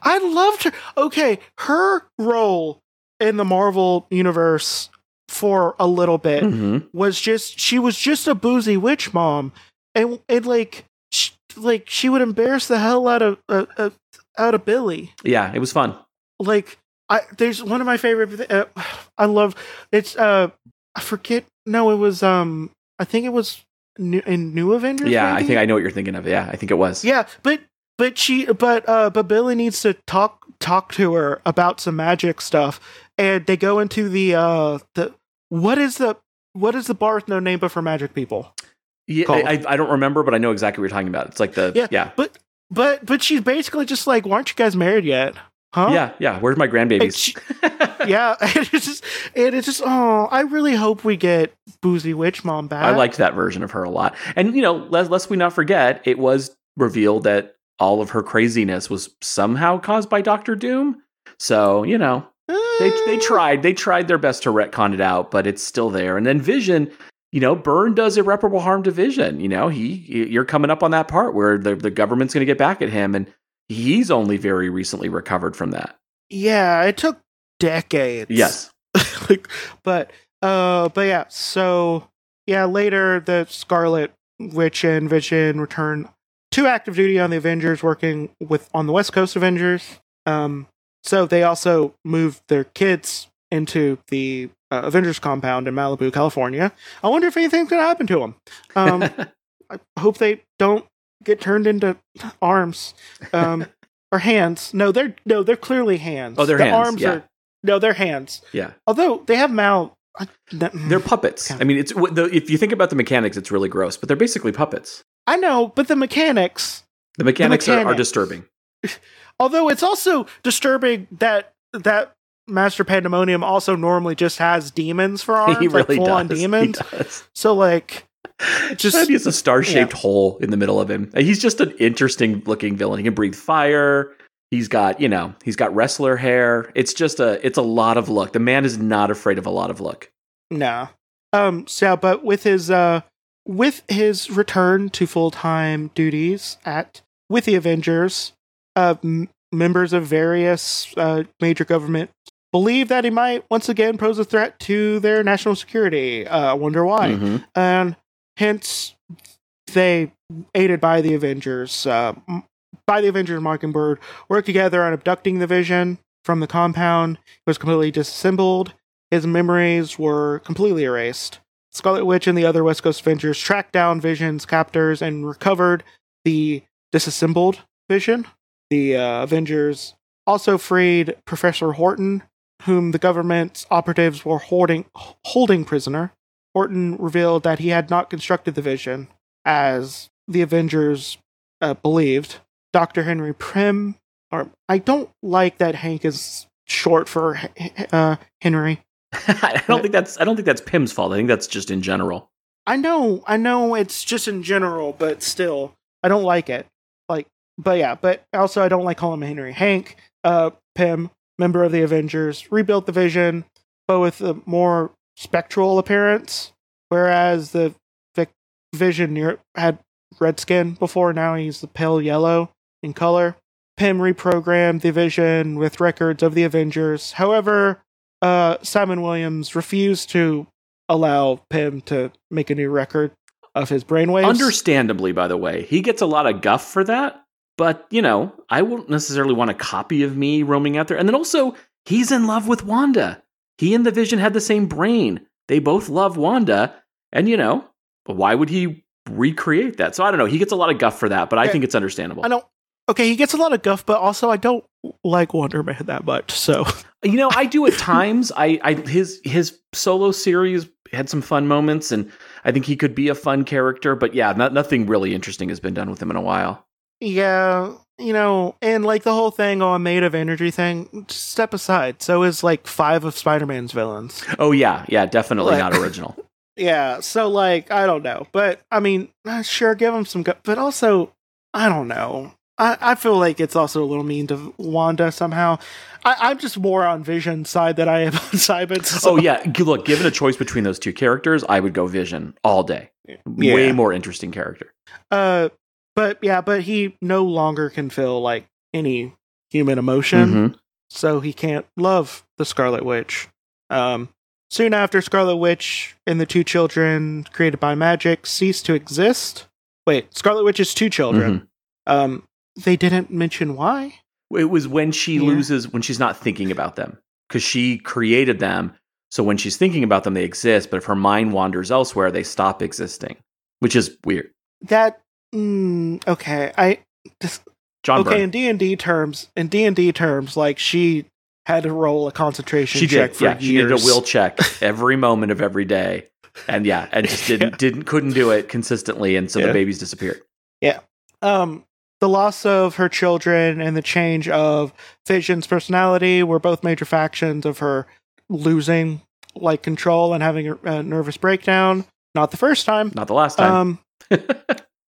Speaker 1: I loved her. Okay, her role in the Marvel universe for a little bit
Speaker 2: Mhm.
Speaker 1: was just she was just a boozy witch mom, and and like sh like she would embarrass the hell out of uh, uh, out of Billy.
Speaker 2: Yeah, it was fun.
Speaker 1: Like I there's one of my favorite. Uh, I love it's uh I forget. No, it was um I think it was new, in New Avengers.
Speaker 2: Yeah, I think I know what you're thinking of. Yeah, I think it was.
Speaker 1: Yeah, but but she but uh but Billy needs to talk talk to her about some magic stuff, and they go into the uh the what is the what is the bar with no name but for magic people?
Speaker 2: Yeah,
Speaker 1: Called.
Speaker 2: I, I don't remember, but I know exactly what you're talking about. It's like the
Speaker 1: Yeah.
Speaker 2: yeah,
Speaker 1: But but but she's basically just like, why aren't you guys married yet? Huh?
Speaker 2: yeah, yeah. Where's my
Speaker 1: And
Speaker 2: grandbabies?
Speaker 1: yeah, and it's just and it's just oh, I really hope we get Boozy Witch Mom back.
Speaker 2: I liked that version of her a lot. And you know, lest, lest we not forget, it was revealed that all of her craziness was somehow caused by Doctor Doom. So you know, they they
Speaker 1: Uh,
Speaker 2: tried they tried their best to retcon it out, but it's still there. And then Vision, you know, Byrne does irreparable harm to Vision. You know, he you're coming up on that part where the the government's going to get back at him, and he's only very recently recovered from that.
Speaker 1: Yeah, it took decades.
Speaker 2: Yes.
Speaker 1: like, but uh, but yeah. So yeah, later the Scarlet Witch and Vision return to active duty on the Avengers, working with on the West Coast Avengers. Um, so they also moved their kids into the uh, Avengers compound in Malibu, California. I wonder if anything's gonna happen to them. Um, I hope they don't get turned into arms um, or hands. No, they're no, they're clearly hands.
Speaker 2: Oh, they're
Speaker 1: the
Speaker 2: hands,
Speaker 1: arms
Speaker 2: yeah.
Speaker 1: are no, they're hands.
Speaker 2: yeah.
Speaker 1: Although they have mouth.
Speaker 2: They're puppets. I mean, it's the, if you think about the mechanics, it's really gross, but they're basically puppets.
Speaker 1: I know, but the mechanics.
Speaker 2: The mechanics, Are, are disturbing.
Speaker 1: Although it's also disturbing that that Master Pandemonium also normally just has demons for arms,
Speaker 2: he
Speaker 1: like
Speaker 2: really
Speaker 1: full on
Speaker 2: does. He
Speaker 1: demons.
Speaker 2: does.
Speaker 1: So like, Just-
Speaker 2: he has a star-shaped hole in the middle of him. He's just an interesting-looking villain. He can breathe fire. He's got, you know, he's got wrestler hair. It's just a, it's a lot of look. The man is not afraid of a lot of look.
Speaker 1: No. Um. So, but with his uh, with his return to full time duties at with the Avengers, uh, m- members of various uh, major government believe that he might once again pose a threat to their national security. Uh, I wonder why.
Speaker 2: Mhm.
Speaker 1: and hence they aided by the avengers uh, by the avengers mockingbird worked together on abducting the vision from the compound. He was completely disassembled. His memories were completely erased. Scarlet witch and the other west coast avengers tracked down vision's captors and recovered the disassembled vision. The uh, avengers also freed professor horton whom the government's operatives were holding holding prisoner Horton revealed that he had not constructed the vision, as the Avengers uh, believed. Dr. Henry Pym, or I don't like that Hank is short for uh, Henry.
Speaker 2: I don't think that's, I don't think that's Pym's fault. I think that's just in general.
Speaker 1: I know, I know it's just in general, but still, I don't like it. Like, but yeah, but also I don't like calling him Henry. Hank, uh, Pym, member of the Avengers, rebuilt the vision, but with a more spectral appearance, whereas the Vision had red skin before. Now he's the pale yellow in color. Pym reprogrammed the Vision with records of the Avengers. However, uh, Simon Williams refused to allow Pym to make a new record of his brainwaves.
Speaker 2: Understandably, by the way, he gets a lot of guff for that. But you know, I wouldn't necessarily want a copy of me roaming out there. And then also, he's in love with Wanda. He and the Vision had the same brain. They both love Wanda, and you know, why would he recreate that? So I don't know. He gets a lot of guff for that, but I think it's understandable.
Speaker 1: I don't. Okay, he gets a lot of guff, but also I don't like Wonder Man that much. So
Speaker 2: You know, I do at times. I, I his his solo series had some fun moments, and I think he could be a fun character. But yeah, not, nothing really interesting has been done with him in a while.
Speaker 1: yeah, you know, and like the whole thing on made of energy thing, step aside. So is like five of Spider Man's villains.
Speaker 2: Oh yeah, yeah, definitely
Speaker 1: Like-
Speaker 2: not original.
Speaker 1: Yeah, so like I don't know, but I mean, uh, sure, give him some, gu- but also I don't know. I, I feel like it's also a little mean to Wanda somehow. I, I'm just more on Vision's side than I am on Simon's. so-
Speaker 2: Oh yeah, look, given a choice between those two characters, I would go Vision all day. Way more interesting character.
Speaker 1: Uh, but yeah, but he no longer can feel like any human emotion,
Speaker 2: Mhm.
Speaker 1: so he can't love the Scarlet Witch. Um, soon after, Scarlet Witch and the two children created by magic cease to exist. Wait, Scarlet Witch's two children.
Speaker 2: Mhm.
Speaker 1: Um, they didn't mention why.
Speaker 2: It was when she
Speaker 1: Yeah.
Speaker 2: loses when she's not thinking about them because she created them. So when she's thinking about them, they exist. But if her mind wanders elsewhere, they stop existing, which is weird.
Speaker 1: That mm, okay. I this,
Speaker 2: John
Speaker 1: okay
Speaker 2: Byrne.
Speaker 1: in D and D terms. In D and D terms, like she had to roll a concentration
Speaker 2: she
Speaker 1: check
Speaker 2: did.
Speaker 1: for
Speaker 2: Yeah, she did a will check every moment of every day, and yeah, and just didn't
Speaker 1: Yeah.
Speaker 2: didn't couldn't do it consistently, and so
Speaker 1: Yeah.
Speaker 2: the babies disappeared. Yeah.
Speaker 1: Um the loss of her children and the change of Vision's personality were both major factions of her losing like control and having a, a nervous breakdown. Not the first time.
Speaker 2: Not the last time.
Speaker 1: Um,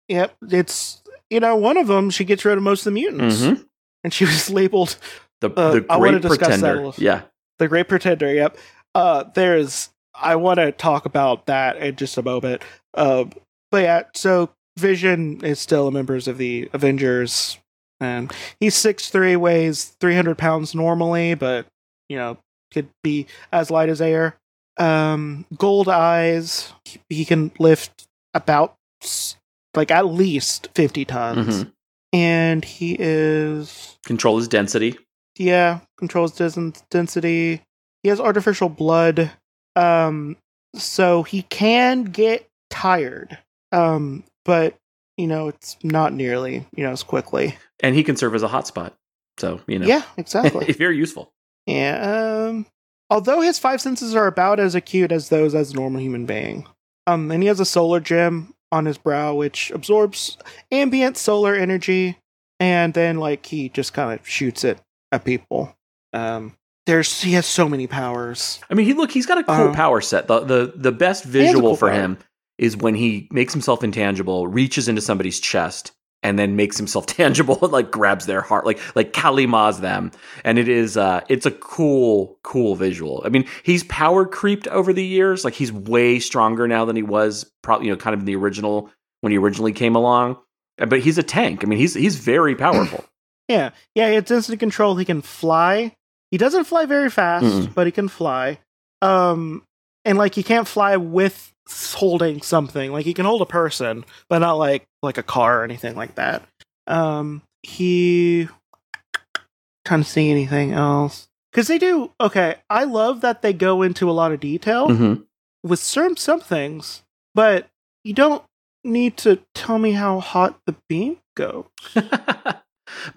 Speaker 1: yep, it's you know one of them. She gets rid of most of the mutants,
Speaker 2: Mhm.
Speaker 1: and she was labeled
Speaker 2: The
Speaker 1: uh,
Speaker 2: the
Speaker 1: I wanna
Speaker 2: great
Speaker 1: discuss that a
Speaker 2: pretender.
Speaker 1: little.
Speaker 2: Yeah.
Speaker 1: the Great Pretender. Yep. Uh, there's. I want to talk about that in just a moment. Uh, but yeah, so Vision is still a member of the Avengers, and he's six three, weighs three hundred pounds normally, but you know could be as light as air. Um, gold eyes. He, can lift about like at least fifty tons,
Speaker 2: Mhm.
Speaker 1: and he is
Speaker 2: Control his density.
Speaker 1: yeah, controls dens- density. He has artificial blood. Um, so he can get tired. Um, but you know, it's not nearly, you know, as quickly.
Speaker 2: and he can serve as a hotspot. So you know,
Speaker 1: Yeah, exactly.
Speaker 2: very useful.
Speaker 1: yeah. Um, although his five senses are about as acute as those as a normal human being. Um, and he has a solar gem on his brow, which absorbs ambient solar energy, and then like he just kind of shoots it at people. Um, there's he has so many powers.
Speaker 2: I mean, he look, he's got a cool
Speaker 1: Uh-huh.
Speaker 2: power set. The the the best visual
Speaker 1: cool
Speaker 2: for
Speaker 1: power.
Speaker 2: him is when he makes himself intangible, reaches into somebody's chest, and then makes himself tangible, and like grabs their heart, like like Kali Ma's them. And it is uh it's a cool, cool visual. I mean, he's power creeped over the years. Like he's way stronger now than he was probably, you know, kind of in the original when he originally came along. But he's a tank. I mean, he's he's very powerful.
Speaker 1: Yeah, yeah, it's instant control. He can fly. He doesn't fly very fast,
Speaker 2: Mm-mm.
Speaker 1: but he can fly. Um, and like he can't fly with holding something. Like he can hold a person, but not like like a car or anything like that. Um, he trying to see anything else because they do. Okay, I love that they go into a lot of detail
Speaker 2: Mhm.
Speaker 1: with some some things, but you don't need to tell me how hot the beam goes.
Speaker 2: but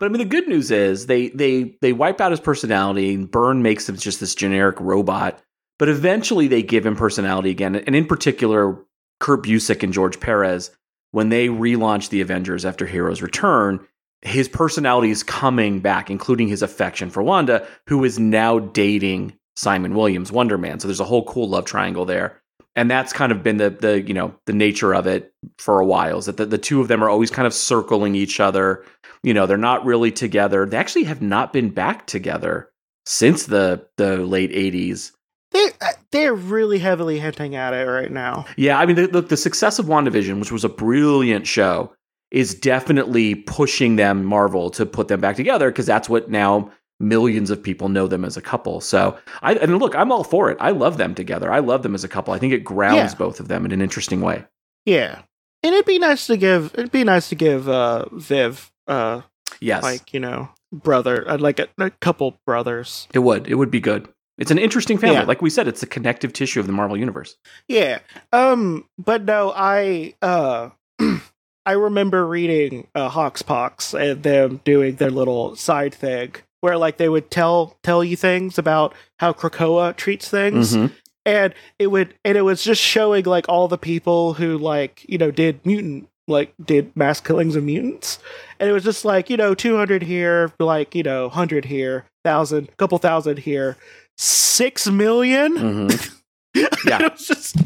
Speaker 2: I mean, the good news is they they they wipe out his personality. and Byrne makes him just this generic robot. But eventually, they give him personality again, and in particular, Kurt Busiek and George Perez, when they relaunch the Avengers after Heroes Return, his personality is coming back, including his affection for Wanda, who is now dating Simon Williams, Wonder Man. So there's a whole cool love triangle there. And that's kind of been the the you know the nature of it for a while. Is that the, the two of them are always kind of circling each other. You know, they're not really together. They actually have not been back together since the the late '80s.
Speaker 1: They they're really heavily hinting at it right now.
Speaker 2: Yeah, I mean, the, the, the success of WandaVision, which was a brilliant show, is definitely pushing them, Marvel, to put them back together because that's what now millions of people know them as a couple. So, I and look, I'm all for it. I love them together. I love them as a couple. I think it grounds
Speaker 1: Yeah.
Speaker 2: both of them in an interesting way.
Speaker 1: Yeah, and it'd be nice to give it'd be nice to give uh Viv uh
Speaker 2: Yes,
Speaker 1: like you know brother uh, like a, a couple brothers.
Speaker 2: it would. It would be good. It's an interesting family.
Speaker 1: Yeah.
Speaker 2: Like we said, it's the connective tissue of the Marvel universe.
Speaker 1: Yeah. Um but no, I uh I remember reading uh HoXPoX and them doing their little side thing where like they would tell tell you things about how Krakoa treats things
Speaker 2: Mhm.
Speaker 1: and it would and it was just showing like all the people who like, you know, did mutant like did mass killings of mutants and it was just like you know 200 here like you know 100 here thousand couple thousand here six million
Speaker 2: Mhm. Yeah.
Speaker 1: it was just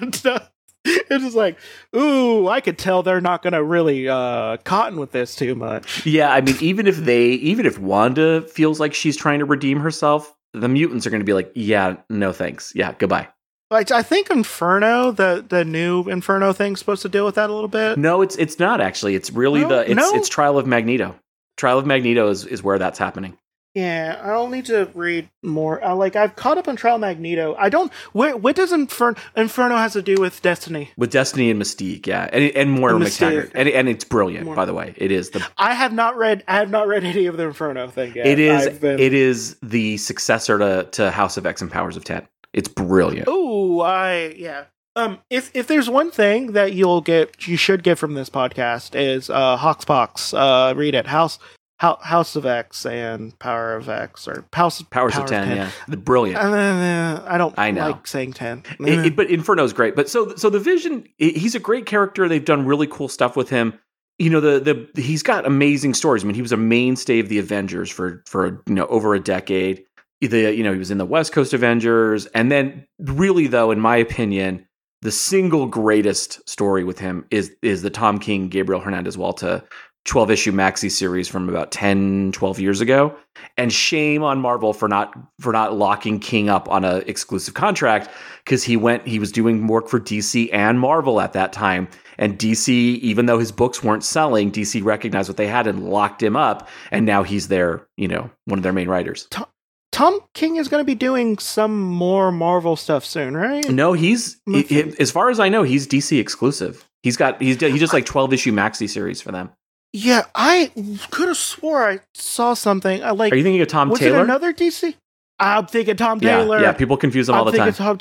Speaker 1: Wanda. It's just like, ooh, I could tell they're not gonna really uh cotton with this too much.
Speaker 2: Yeah, I mean, even if they, even if Wanda feels like she's trying to redeem herself, the mutants are going to be like, yeah, no thanks. Yeah, goodbye.
Speaker 1: Like I think Inferno, the the new Inferno thing, supposed to deal with that a little bit.
Speaker 2: No, it's it's not actually. It's really
Speaker 1: No?
Speaker 2: the it's
Speaker 1: No?
Speaker 2: it's Trial of Magneto. Trial of Magneto is, is where that's happening.
Speaker 1: Yeah, I'll need to read more. Uh, like I've caught up on Trial Magneto. I don't. Where what does Inferno Inferno has to do with Destiny?
Speaker 2: With Destiny and Mystique, yeah. And and Moira
Speaker 1: And
Speaker 2: McTaggart. And and it's brilliant,
Speaker 1: More-
Speaker 2: by the way. It is the
Speaker 1: I have not read. I have not read any of the Inferno thing yet.
Speaker 2: It is.
Speaker 1: Been...
Speaker 2: It is the successor to to House of X and Powers of Ten. It's brilliant.
Speaker 1: Ooh, I yeah. Um, if if there's one thing that you'll get, you should get from this podcast is uh, HoXPoX. Uh, read it. House Hou- House of X and Power of X or House
Speaker 2: Powers
Speaker 1: Power
Speaker 2: of Ten, yeah. The brilliant.
Speaker 1: Uh, I don't.
Speaker 2: I know.
Speaker 1: like saying ten.
Speaker 2: It- it- but Inferno's great. But so so the Vision, he's a great character. They've done really cool stuff with him. You know the the he's got amazing stories. I mean, he was a mainstay of the Avengers for for you know over a decade. The you know he was in the West Coast Avengers, and then really though, in my opinion, the single greatest story with him is is the Tom King Gabriel Hernandez Walta 12 issue maxi series from about 10 12 years ago. And shame on Marvel for not for not locking King up on a exclusive contract because he went he was doing work for DC and Marvel at that time. And DC even though his books weren't selling DC recognized what they had and locked him up. And now he's their you know one of their main writers.
Speaker 1: Tom King is going to be doing some more Marvel stuff soon, right?
Speaker 2: no he's he- he- as far as I know he's DC exclusive. He's got he's he just like 12 issue maxi series for them
Speaker 1: Yeah, I could have swore I saw something. I like.
Speaker 2: are you thinking of Tom
Speaker 1: was
Speaker 2: Taylor
Speaker 1: it another DC? I'm thinking Tom
Speaker 2: yeah
Speaker 1: Taylor.
Speaker 2: yeah people confuse him all
Speaker 1: I'm
Speaker 2: the time
Speaker 1: Tom.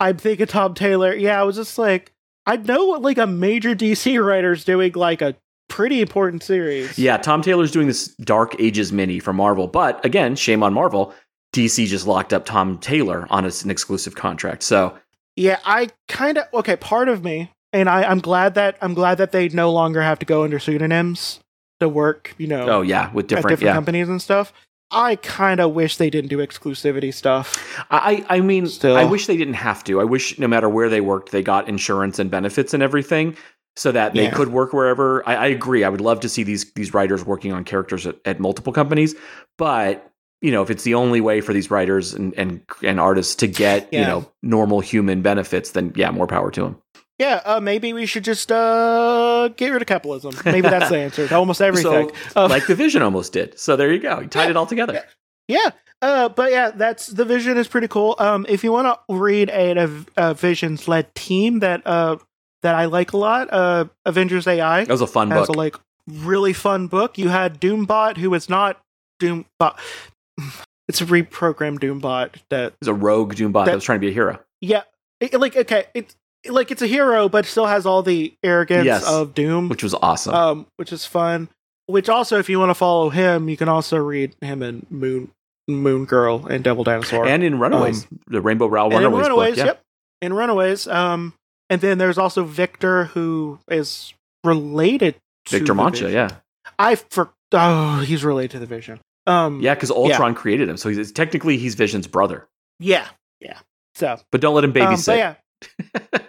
Speaker 1: I'm thinking Tom Taylor. Yeah, I was just like, I know what like a major DC writer's doing like a pretty important series.
Speaker 2: Yeah, Tom Taylor's doing this Dark Ages mini for Marvel, but again, shame on Marvel. DC just locked up Tom Taylor on a- an exclusive contract. So
Speaker 1: yeah. I kind of okay. Part of me, and I, I'm glad that I'm glad that they no longer have to go under pseudonyms to work. You know,
Speaker 2: oh yeah, with different,
Speaker 1: different
Speaker 2: yeah.
Speaker 1: companies and stuff. I kind of wish they didn't do exclusivity stuff.
Speaker 2: I I mean,
Speaker 1: Still.
Speaker 2: I wish they didn't have to. I wish no matter where they worked, they got insurance and benefits and everything, so that they
Speaker 1: Yeah.
Speaker 2: could work wherever. I, I agree. I would love to see these these writers working on characters at, at multiple companies, but you know, if it's the only way for these writers and and, and artists to get you know normal human benefits, then yeah, more power to them.
Speaker 1: Yeah, uh, maybe we should just uh, get rid of capitalism. Maybe that's the answer to almost everything.
Speaker 2: So,
Speaker 1: Uh,
Speaker 2: like the Vision almost did. So there you go. You tied
Speaker 1: Yeah.
Speaker 2: it all together.
Speaker 1: Yeah. Uh, but yeah, that's the vision is pretty cool. Um, if you want to read a, a, a visions led team that uh that I like a lot, uh, Avengers AI
Speaker 2: That was a fun
Speaker 1: has
Speaker 2: book.
Speaker 1: a like really fun book. You had Doombot, who is not Doombot. It's a reprogrammed Doombot that
Speaker 2: It was a rogue Doombot that,
Speaker 1: That-
Speaker 2: was trying to be a hero.
Speaker 1: yeah, it, like okay, it's like it's a hero, but still has all the arrogance
Speaker 2: Yes.
Speaker 1: of Doom.
Speaker 2: which was awesome.
Speaker 1: um, which is fun. Which also, if you want to follow him, you can also read him in Moon Moon Girl and Devil Dinosaur
Speaker 2: and in Runaways, the Rainbow Rowell
Speaker 1: And in
Speaker 2: Runaways,
Speaker 1: Runaways.
Speaker 2: book. Yeah.
Speaker 1: Yep, in Runaways. Um, and then there's also Victor, who is related to
Speaker 2: Victor Mancha, yeah.
Speaker 1: I for oh, he's related to the Vision. Um,
Speaker 2: Yeah, because Ultron created him. So he's technically he's Vision's brother.
Speaker 1: yeah, yeah. So,
Speaker 2: But don't let him
Speaker 1: um,
Speaker 2: babysit.
Speaker 1: yeah,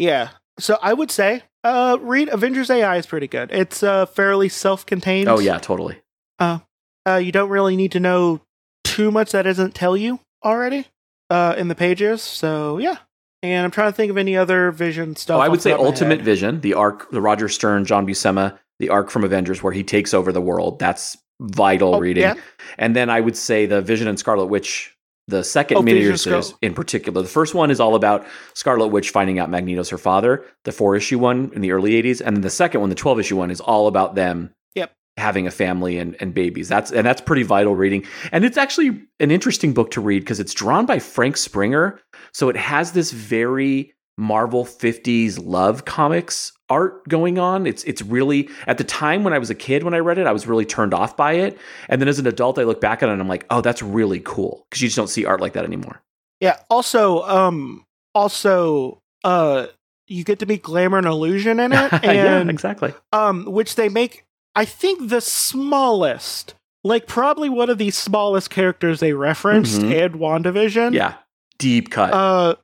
Speaker 1: yeah. So I would say, uh, read Avengers AI is pretty good. It's uh fairly self-contained.
Speaker 2: oh yeah, totally.
Speaker 1: Uh, you don't really need to know too much that doesn't tell you already. uh, in the pages. So yeah, and I'm trying to think of any other Vision stuff.
Speaker 2: Oh, I would say
Speaker 1: top of my
Speaker 2: Ultimate. Vision, the arc, the Roger Stern, John Buscema, the arc from Avengers where he takes over the world. That's vital
Speaker 1: Oh,
Speaker 2: reading.
Speaker 1: yeah.
Speaker 2: And then I would say the Vision and Scarlet Witch, the second
Speaker 1: Oh,
Speaker 2: mini series in particular. The first one is all about Scarlet Witch finding out Magneto's her father, the four issue one in the early 80s. And then the second one, the 12 issue one, is all about them
Speaker 1: Yep.
Speaker 2: having a family and, and babies. That's and that's pretty vital reading. And it's actually an interesting book to read because it's drawn by Frank Springer. So it has this very Marvel 50s love comics art going on. It's it's really at the time when I was a kid when I read it, I was really turned off by it. And then as an adult, I look back at it and I'm like, oh, that's really cool because you just don't see art like that anymore.
Speaker 1: Yeah. Also, um, also, uh, you get to meet Glamour and Illusion in it,
Speaker 2: yeah,
Speaker 1: and
Speaker 2: exactly.
Speaker 1: um, which they make, I think, the smallest, like probably one of the smallest characters they referenced
Speaker 2: Mhm.
Speaker 1: in WandaVision.
Speaker 2: Yeah, deep cut.
Speaker 1: Uh,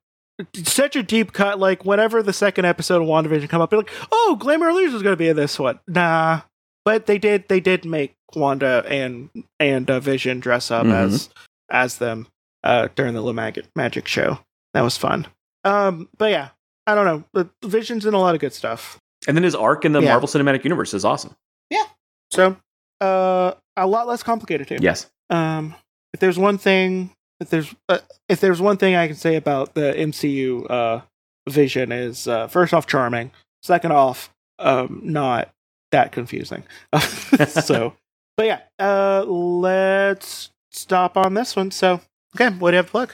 Speaker 1: such a deep cut. Like whenever the second episode of WandaVision come up, you're like, oh, Glamour Illusion is going to be in this one. Nah, but they did. They did make Wanda and and uh, Vision dress up
Speaker 2: Mhm.
Speaker 1: as as them uh, during the little magic magic show. That was fun. Um, but yeah, I don't know. The Vision's in a lot of good stuff.
Speaker 2: and then his arc in the
Speaker 1: yeah.
Speaker 2: Marvel Cinematic Universe is awesome. Yeah.
Speaker 1: So, uh, a lot less complicated too.
Speaker 2: Yes.
Speaker 1: Um, if there's one thing, if there's uh, if there's one thing I can say about the MCU uh Vision is uh, first off charming, second off um not that confusing. so, but yeah, uh, let's stop on this one. So, okay, what do you have to plug?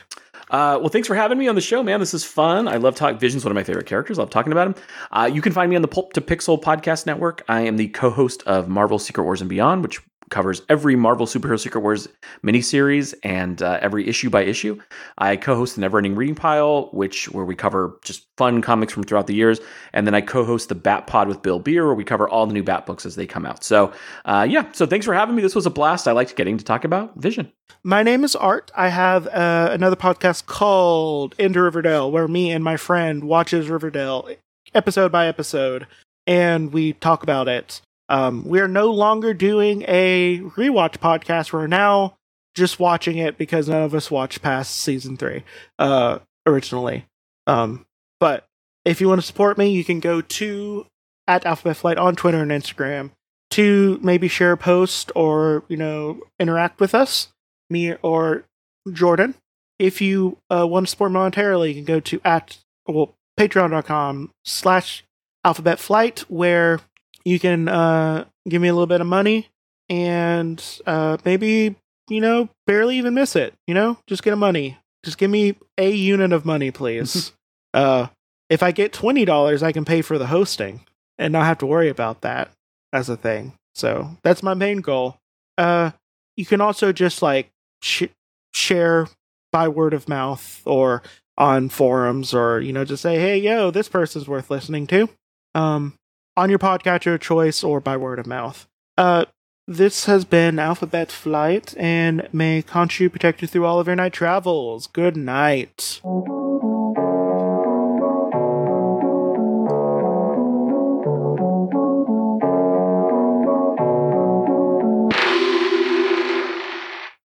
Speaker 2: Uh, well, thanks for having me on the show, man. This is fun. I love talk. Vision's one of my favorite characters. I love talking about him. Uh, you can find me on the Pulp to Pixel podcast network. I am the co-host of Marvel Secret Wars and Beyond, which covers every Marvel Superhero Secret Wars miniseries and uh, every issue by issue. I co-host the Neverending Reading Pile, which where we cover just fun comics from throughout the years, and then I co-host the Bat Pod with Bill Beer, where we cover all the new Bat books as they come out. So, uh, yeah. So thanks for having me. This was a blast. I liked getting to talk about Vision.
Speaker 1: My name is Art. I have uh, another podcast called Into Riverdale, where me and my friend watches Riverdale episode by episode, and we talk about it. Um, we are no longer doing a rewatch podcast. We're now just watching it because none of us watched past season three uh, originally. Um, but if you want to support me, you can go to at Alphabet Flight on Twitter and Instagram to maybe share a post or you know interact with us me or Jordan. If you uh, want to support monetarily, you can go to at well patreon.com slash alphabet flight where you can uh, give me a little bit of money and uh, maybe, you know, barely even miss it. You know, just get a money. Just give me a unit of money, please. uh, if I get $20, I can pay for the hosting and not have to worry about that as a thing. So that's my main goal. Uh, you can also just like sh- share by word of mouth or on forums or you know just say hey yo this person's worth listening to um on your podcatcher of choice or by word of mouth. Uh this has been alphabet flight and may Khonshu protect you through all of your night travels. Good night